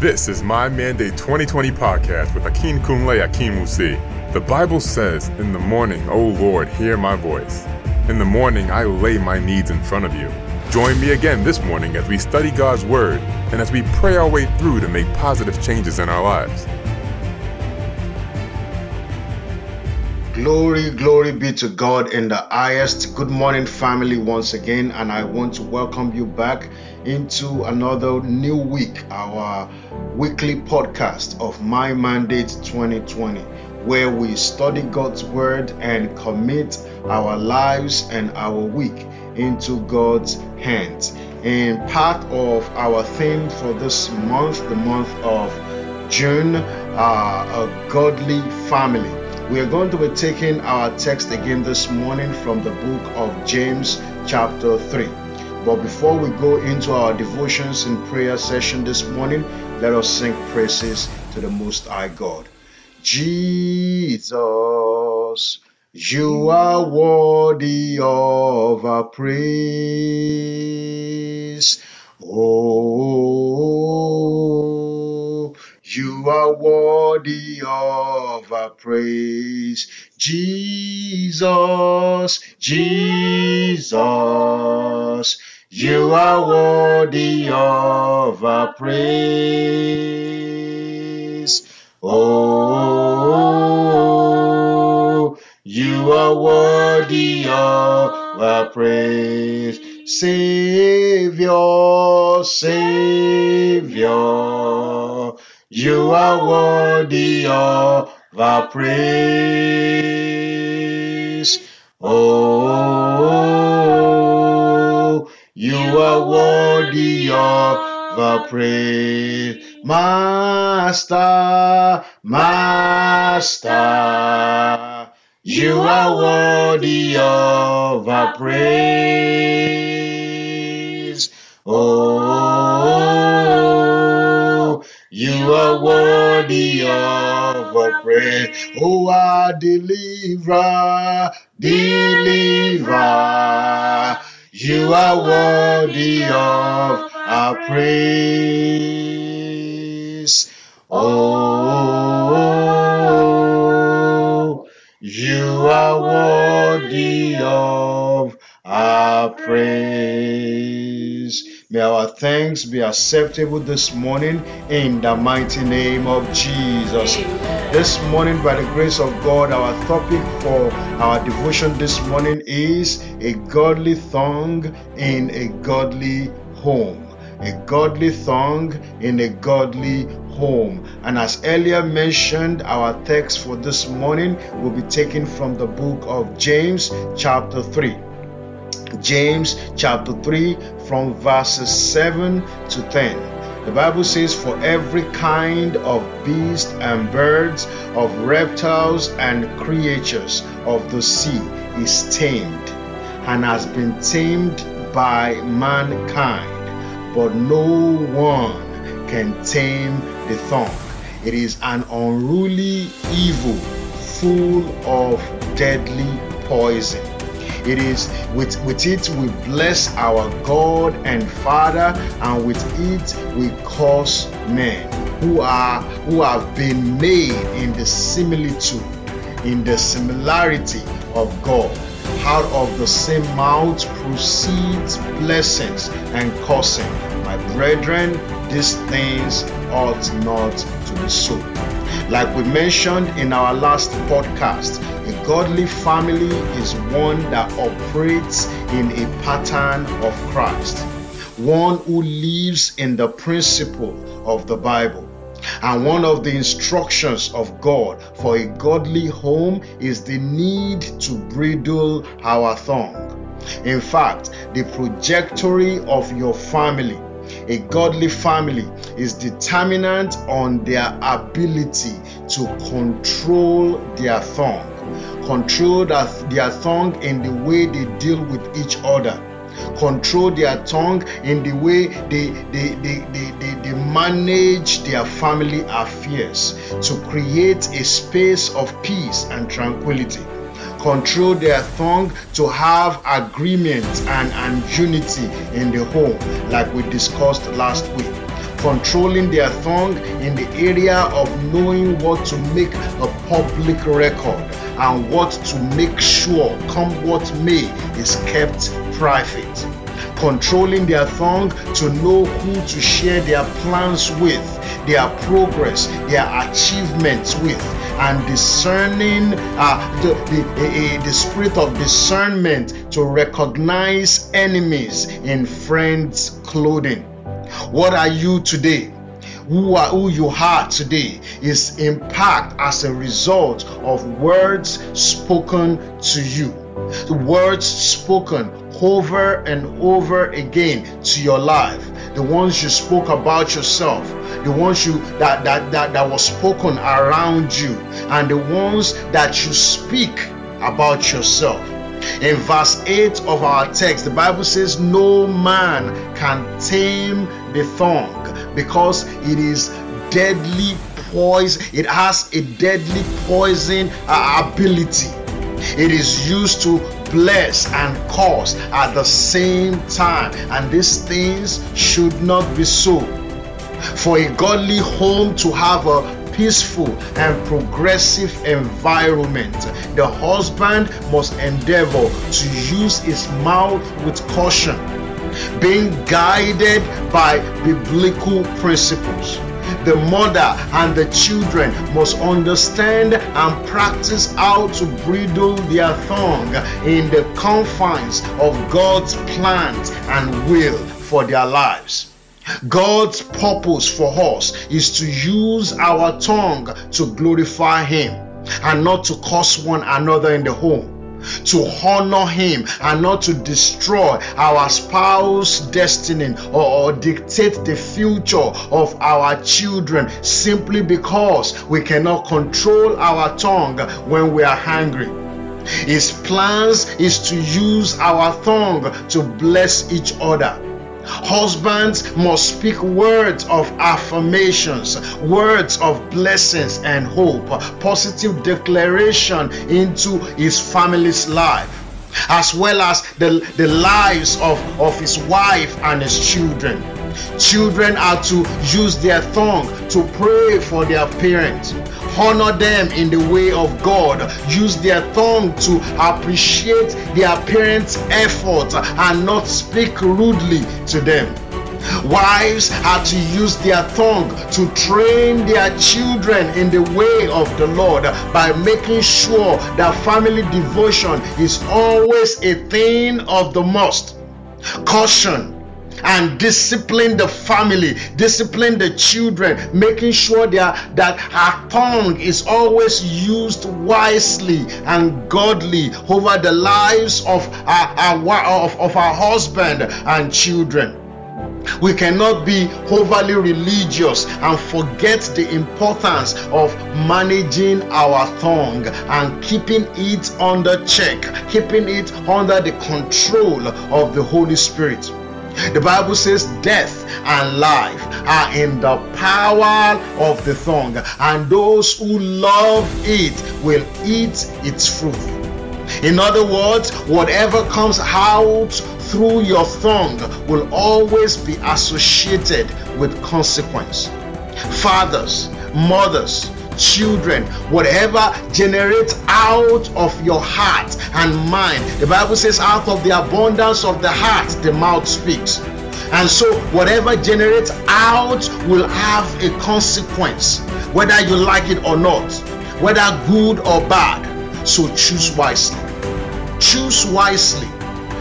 This is my Mandate 2020 podcast with Akin Kunle Akin Musi. The Bible says, In the morning, O Lord, hear my voice. In the morning, I lay my needs in front of you. Join me again this morning as we study God's Word and as we pray our way through to make positive changes in our lives. Glory, glory be to God in the highest. Good morning, family, once again, and I want to welcome you back into another new week, our weekly podcast of My Mandate 2020, where we study God's Word and commit our lives and our week into God's hands. And part of our theme for this month, the month of June, uh, a godly family. We are going to be taking our text again this morning from the book of James, chapter 3. But before we go into our devotions and prayer session this morning, let us sing praises to the Most High God. Jesus, you are worthy of our praise. Oh, you are worthy of our praise. Jesus, Jesus, you are worthy of our praise. Oh, you are worthy of our praise. Savior, Savior, you are worthy of our praise. Oh, you are worthy of our praise. Master, Master, you are worthy of our praise. Oh, worthy of our praise. Oh, our deliverer, deliverer, you are worthy of our praise. Oh, you are worthy of our praise. May our thanks be acceptable this morning in the mighty name of Jesus. This morning, by the grace of God, our topic for our devotion this morning is a godly tongue in a godly home. A godly tongue in a godly home. And as earlier mentioned, our text for this morning will be taken from the book of James, chapter 3. James chapter 3 from verses 7 to 10. The Bible says, For every kind of beast and birds, of reptiles and creatures of the sea is tamed and has been tamed by mankind, but no one can tame the thong. It is an unruly evil full of deadly poison. It is with, with it we bless our God and Father, and with it we curse men who are who have been made in the similitude, in the similarity of God. Out of the same mouth proceeds blessings and cursing. My brethren, these things ought not to be so. Like we mentioned in our last podcast, a godly family is one that operates in a pattern of Christ, one who lives in the principle of the Bible. And one of the instructions of God for a godly home is the need to bridle our tongue. In fact, the trajectory of your family a godly family is determinant on their ability to control their tongue, control their tongue in the way they deal with each other, control their tongue in the way they, they, they, they, they, they manage their family affairs to create a space of peace and tranquility control their tongue to have agreement and, and unity in the home, like we discussed last week. controlling their tongue in the area of knowing what to make a public record and what to make sure, come what may, is kept private. Controlling their tongue to know who to share their plans with, their progress, their achievements with, and discerning uh, the, the, uh, the spirit of discernment to recognize enemies in friends' clothing. What are you today? Who, are, who you are today is impact as a result of words spoken to you. The words spoken over and over again to your life. The ones you spoke about yourself, the ones you that that that, that was spoken around you, and the ones that you speak about yourself. In verse 8 of our text, the Bible says, No man can tame the thong because it is deadly poison, it has a deadly poison uh, ability. It is used to bless and curse at the same time, and these things should not be so. For a godly home to have a peaceful and progressive environment. The husband must endeavor to use his mouth with caution, being guided by biblical principles. The mother and the children must understand and practice how to bridle their tongue in the confines of God's plans and will for their lives. God's purpose for us is to use our tongue to glorify Him and not to curse one another in the home. To honor him and not to destroy our spouse destiny or, or dictate the future of our children simply because we cannot control our tongue when we are hungry. His plans is to use our tongue to bless each other Husbands must speak words of affirmations, words of blessings and hope, positive declaration into his family's life as well as the, the lives of, of his wife and his children. Children are to use their tongue to pray for their parents honor them in the way of God. Use their tongue to appreciate their parents' effort and not speak rudely to them. Wives are to use their tongue to train their children in the way of the Lord by making sure that family devotion is always a thing of the most. Caution and discipline the family, discipline the children, making sure that, that our tongue is always used wisely and godly over the lives of our, our of, of our husband and children. We cannot be overly religious and forget the importance of managing our tongue and keeping it under check, keeping it under the control of the Holy Spirit. The Bible says death and life are in the power of the tongue, and those who love it will eat its fruit. In other words, whatever comes out through your tongue will always be associated with consequence. Fathers, mothers, children, whatever generates out of your heart and mind. The Bible says, out of the abundance of the heart, the mouth speaks. And so, whatever generates out will have a consequence, whether you like it or not, whether good or bad. So, choose wisely. Choose wisely.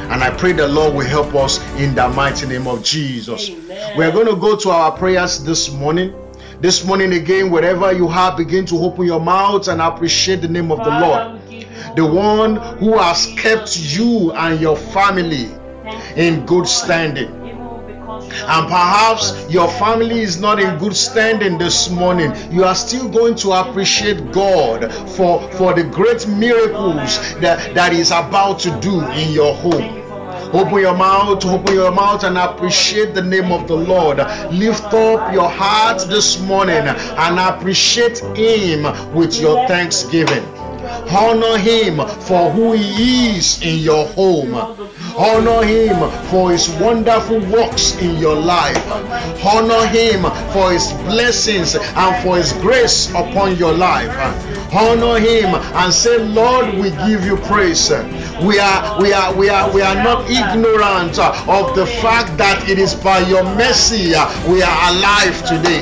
And I pray the Lord will help us in the mighty name of Jesus. Amen. We're going to go to our prayers this morning. This morning, again, wherever you are, begin to open your mouth and appreciate the name of the Lord. The one who has kept you and your family in good standing. And perhaps your family is not in good standing this morning. You are still going to appreciate God for, for the great miracles that, that is about to do in your home. Open your mouth, open your mouth and appreciate the name of the Lord. Lift up your heart this morning and appreciate Him with your thanksgiving. Honor Him for who He is in your home. Honor him for his wonderful works in your life. Honor him for his blessings and for his grace upon your life. Honor him and say, Lord, we give you praise. We are we are we are we are not ignorant of the fact that it is by your mercy we are alive today.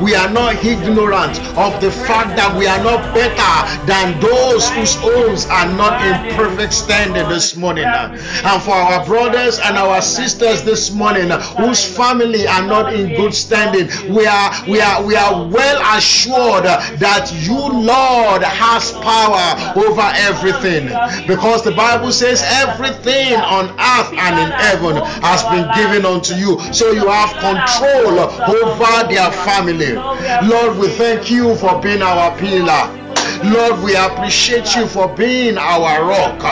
We are not ignorant of the fact that we are not better than those whose homes are not in perfect standing this morning. And for our brothers and our sisters this morning whose family are not in good standing, we are we are we are well assured that you, Lord, has power over everything. Because the Bible says everything on earth and in heaven has been given unto you. So you have control over their family. Lord, we thank you for being our pillar. Lord, we appreciate you for being our rock.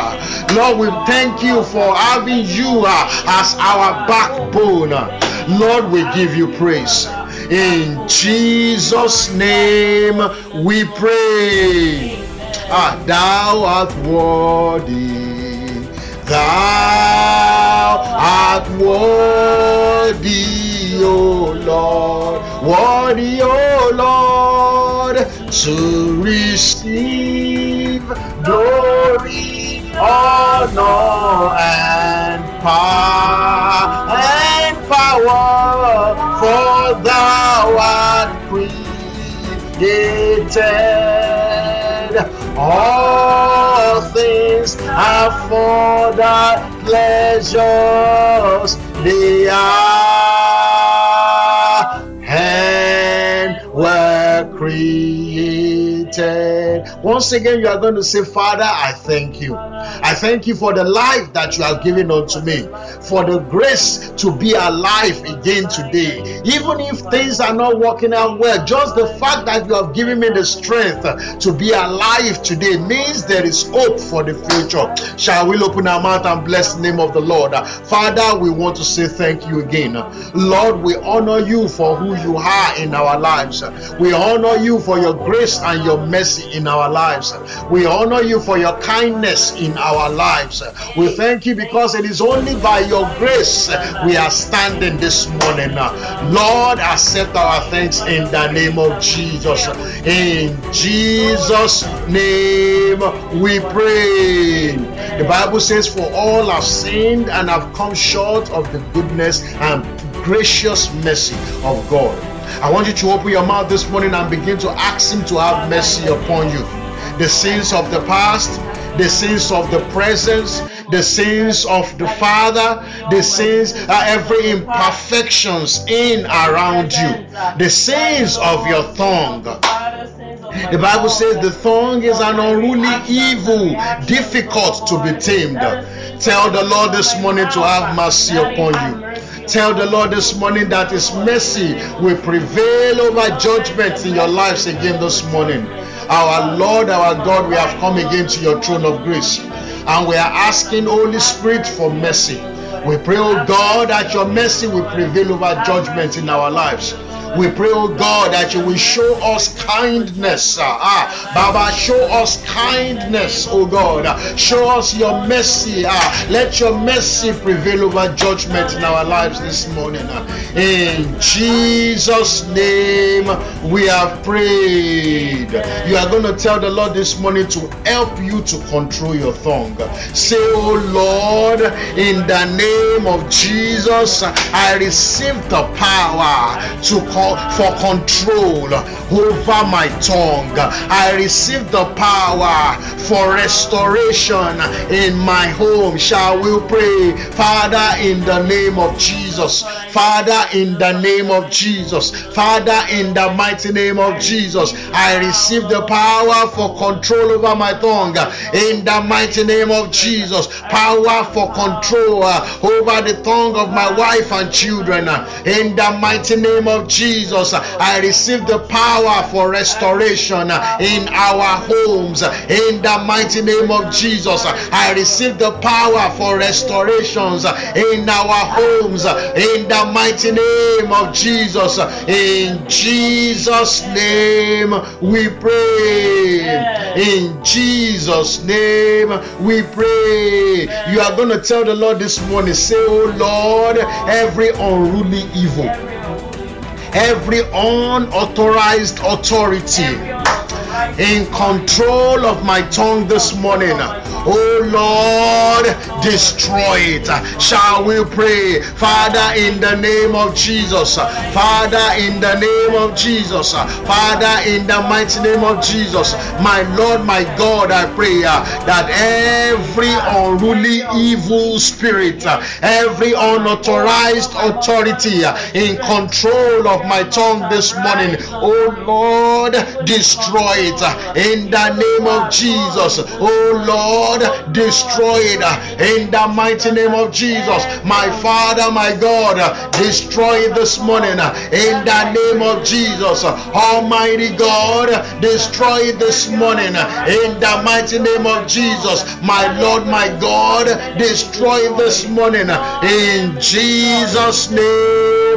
Lord, we thank you for having you uh, as our backbone. Lord, we give you praise. In Jesus' name we pray. Ah, thou art worthy. Thou art worthy, O Lord. Worthy, O Lord, to receive glory, honor, and power. Power, for thou art created. All things are for thy pleasures, they are and were created. Once again, you are going to say, Father, I thank you. I thank you for the life that you have given unto me, for the grace to be alive again today. Even if things are not working out well, just the fact that you have given me the strength to be alive today means there is hope for the future. Shall we open our mouth and bless the name of the Lord? Father, we want to say thank you again. Lord, we honor you for who you are in our lives. We honor you for your grace and your mercy in our lives. We honor you for your kindness in our lives. We thank you because it is only by your grace we are standing this morning. Lord, accept our thanks in the name of Jesus. In Jesus' name we pray. The Bible says, For all have sinned and have come short of the goodness and gracious mercy of God. I want you to open your mouth this morning and begin to ask Him to have mercy upon you. The sins of the past, the sins of the presence, the sins of the Father, the sins, uh, every imperfections in around you, the sins of your tongue. The Bible says the tongue is an unruly evil, difficult to be tamed. Tell the Lord this morning to have mercy upon you. Tell the Lord this morning that His mercy will prevail over judgment in your lives again this morning. Our Lord, our God, we have come again to your throne of grace and we are asking, Holy Spirit, for mercy. We pray, oh God, that your mercy will prevail over judgment in our lives. We pray, oh God, that you will show us kindness. Ah, Baba, show us kindness, oh God. Show us your mercy. Ah, let your mercy prevail over judgment in our lives this morning. In Jesus' name, we have prayed. You are going to tell the Lord this morning to help you to control your tongue. Say, oh Lord, in the name of Jesus, I receive the power to for control over my tongue. I receive the power for restoration in my home. Shall we pray, Father, in the name of Jesus? Father, in the name of Jesus. Father, in the mighty name of Jesus, I receive the power for control over my tongue. In the mighty name of Jesus, power for control over the tongue of my wife and children. In the mighty name of Jesus, I receive the power for restoration in our homes. In the mighty name of Jesus, I receive the power for restorations in our homes. In the mighty name of Jesus, in Jesus' name we pray. In Jesus' name we pray. You are going to tell the Lord this morning, say, Oh Lord, every unruly evil, every unauthorized authority in control of my tongue this morning. Oh Lord, destroy it. Shall we pray? Father, in the name of Jesus. Father, in the name of Jesus. Father, in the mighty name of Jesus. My Lord, my God, I pray uh, that every unruly evil spirit, uh, every unauthorized authority uh, in control of my tongue this morning, oh Lord, destroy it in the name of Jesus. Oh Lord, destroy it uh, in the mighty name of Jesus. My Father, my God, destroy it this morning uh, in the name of Jesus. Almighty God, destroy it this morning uh, in the mighty name of Jesus. My Lord, my God, destroy it this morning in Jesus' name.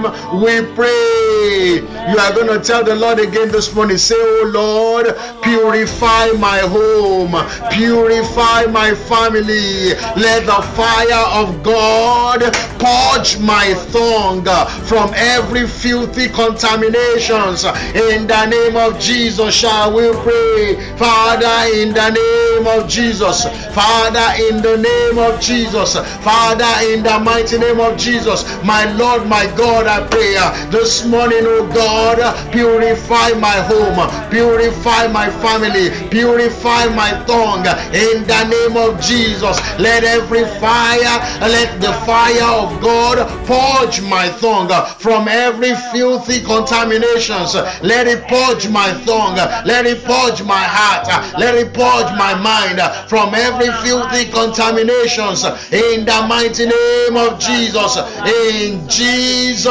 We pray. You are going to tell the Lord again this morning. Say, Oh Lord, Purify my home. Purify my family. Let the fire of God purge my tongue from every filthy contaminations. In the name of Jesus shall we pray. Father, in the name of Jesus. Father, in the name of Jesus. Father, in the mighty name of Jesus. My Lord, my God, I pray uh, this morning, oh God, uh, purify my home. Uh, purify my family. Purify my tongue in the name of Jesus. Let every fire, let the fire of God purge my tongue from every filthy contaminations. Let it purge my tongue. Let it purge my heart. Let it purge my mind from every filthy contaminations in the mighty name of Jesus. In Jesus'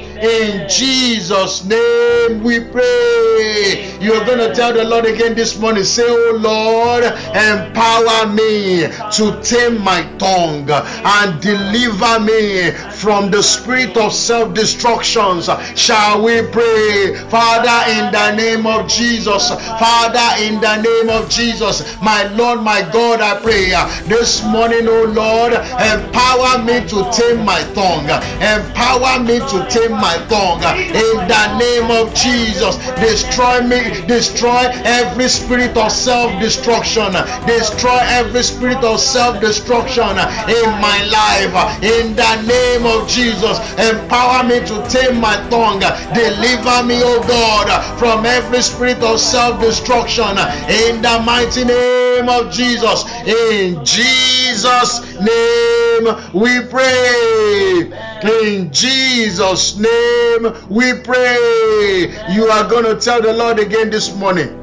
In Jesus' name we pray. You're going to tell the Lord again this morning. Say, Oh Lord, empower me to tame my tongue and deliver me from the spirit of self destructions. Shall we pray? Father, in the name of Jesus. Father, in the name of Jesus. My Lord, my God, I pray this morning, oh Lord, empower me to tame my tongue. Empower me to tame my my tongue in the name of Jesus. Destroy me, destroy every spirit of self destruction, destroy every spirit of self destruction in my life in the name of Jesus. Empower me to tame my tongue, deliver me, oh God, from every spirit of self destruction in the mighty name of Jesus. In Jesus' name we pray. In Jesus' name we pray. You are going to tell the Lord again this morning.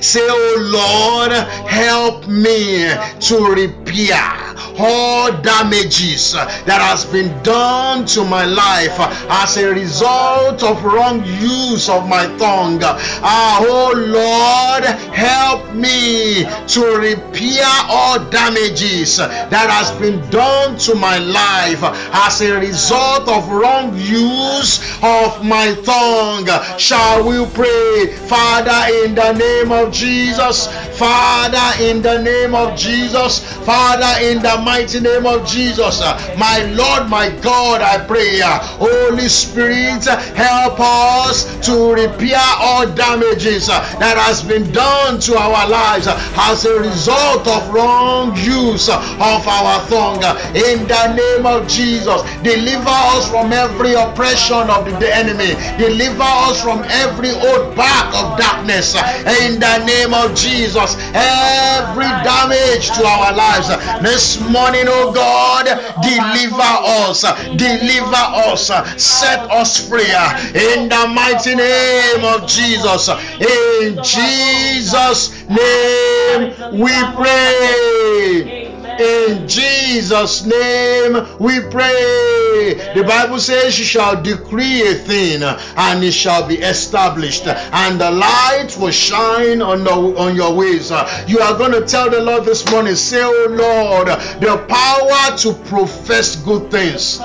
Say, Oh Lord, help me to repair all damages that has been done to my life as a result of wrong use of my tongue. Ah, oh Lord, help me to repair all damages that has been done to my life as a result of wrong use of my tongue. Shall we pray, Father, in the name of Jesus? Father, in the name of Jesus, Father, in the mighty name of Jesus. My Lord, my God, I pray. Holy Spirit, help us to repair all damages that has been done to our lives as a result of wrong use of our tongue. In the name of Jesus, deliver us from every oppression of the enemy. Deliver us from every old back of darkness. In the name of Jesus, every damage to our lives this morning oh God, deliver us, deliver us, set us free in the mighty name of Jesus. In Jesus' name we pray. In Jesus' name we pray. The Bible says, You shall decree a thing and it shall be established, and the light will shine on, the, on your ways. You are going to tell the Lord this morning, Say, Oh Lord, the power to profess good things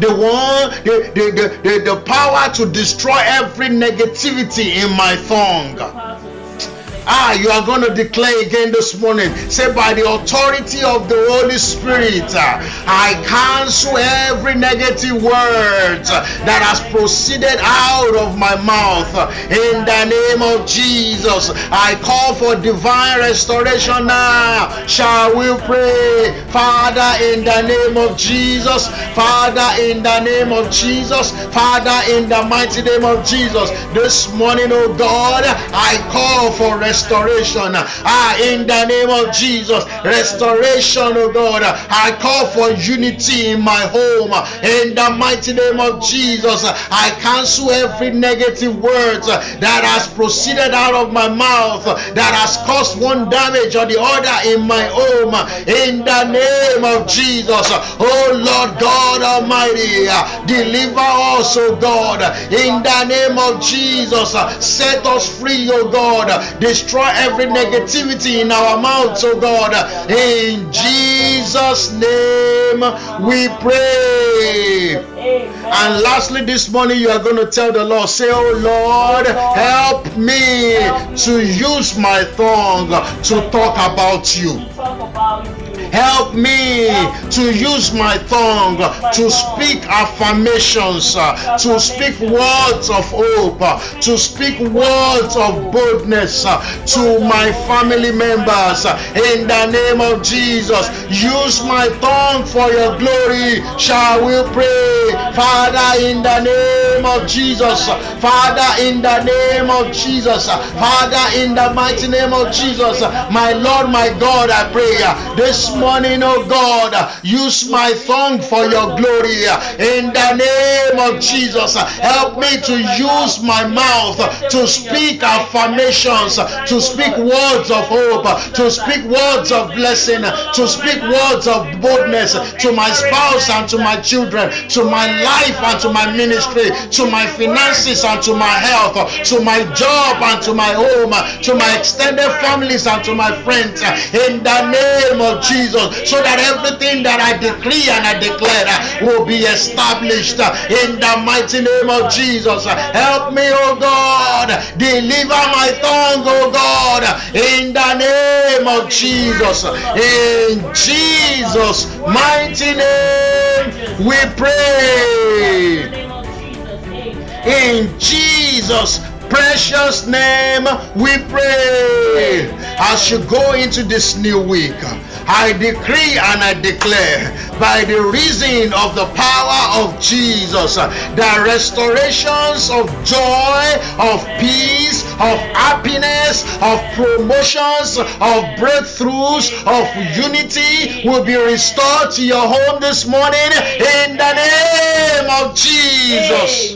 the one the, the, the, the power to destroy every negativity in my tongue Ah, you are going to declare again this morning. Say, by the authority of the Holy Spirit, I cancel every negative word that has proceeded out of my mouth. In the name of Jesus, I call for divine restoration now. Shall we pray? Father, in the name of Jesus, Father, in the name of Jesus, Father, in the mighty name of Jesus, this morning, oh God, I call for restoration restoration. Ah, in the name of Jesus, restoration, oh God. I call for unity in my home. In the mighty name of Jesus, I cancel every negative word that has proceeded out of my mouth that has caused one damage or the other in my home. In the name of Jesus, oh Lord God Almighty, deliver us, oh God. In the name of Jesus, set us free, oh God. Destroy destroy every negativity in our mouths, oh God. In Jesus' name we pray. And lastly, this morning you are going to tell the Lord, say, Oh Lord, help me to use my tongue to talk about you. Help me to use my tongue to speak affirmations, uh, to speak words of hope, uh, to speak words of boldness uh, to my family members. In the name of Jesus, use my tongue for your glory. Shall we pray? Father, in the name of Jesus. Father, in the name of Jesus. Father, in the mighty name of Jesus. My Lord, my God, I pray this morning, oh God, use my tongue for your glory. In the name of Jesus, help me to use my mouth to speak affirmations, to speak words of hope, to speak words of blessing, to speak words of boldness to my spouse and to my children, to my life and to my ministry, to my finances and to my health, to my job and to my home, to my extended families and to my friends. In the name of Jesus, so that everything that I decree and I declare will be established in the mighty name of Jesus. Help me, oh God. Deliver my tongue, oh God, in the name of Jesus. In Jesus' mighty name, we pray. In Jesus' precious name, we pray. As you go into this new week, I decree and I declare by the reason of the power of Jesus, the restorations of joy, of peace, of happiness, of promotions, of breakthroughs, of unity will be restored to your home this morning in the name of Jesus.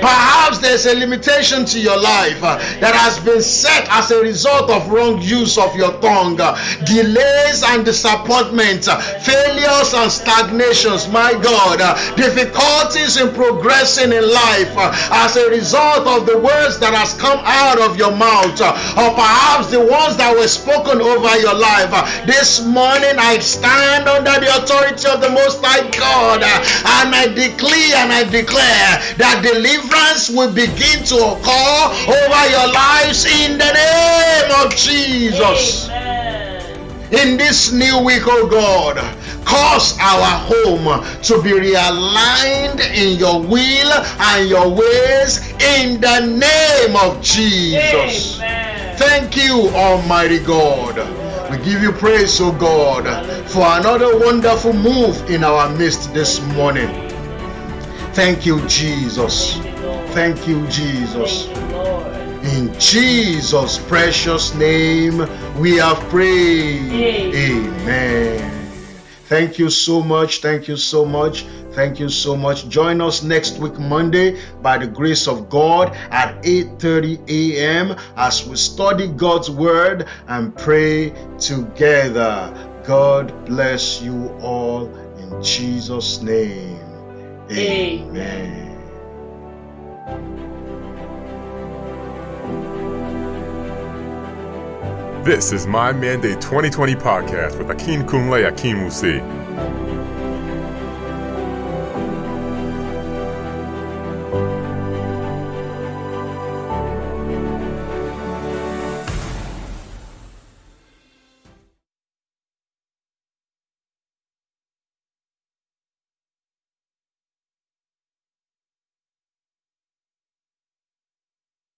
Perhaps there's a limitation to your life uh, that has been set as a result of wrong use of your tongue, uh, delays and disappointment, uh, failures and stagnations. My God, difficulties in progressing in life as a result of the words that has come out of your mouth, or perhaps the ones that were spoken over your life. This morning, I stand under the authority of the Most High God, and I declare and I declare that the deliverance will begin to occur over your lives in the name of Jesus. Amen. In this new week, oh God, cause our home to be realigned in your will and your ways in the name of Jesus. Amen. Thank you, Almighty God. We give you praise, oh God, for another wonderful move in our midst this morning. Thank you, Jesus. Thank you, Jesus. In Jesus' precious name, we have prayed. Amen. Thank you so much. Thank you so much. Thank you so much. Join us next week Monday by the grace of God at 8:30 a.m. as we study God's word and pray together. God bless you all in Jesus name. Amen. This is My Mandate 2020 podcast with Akin Kunle Akin Musi.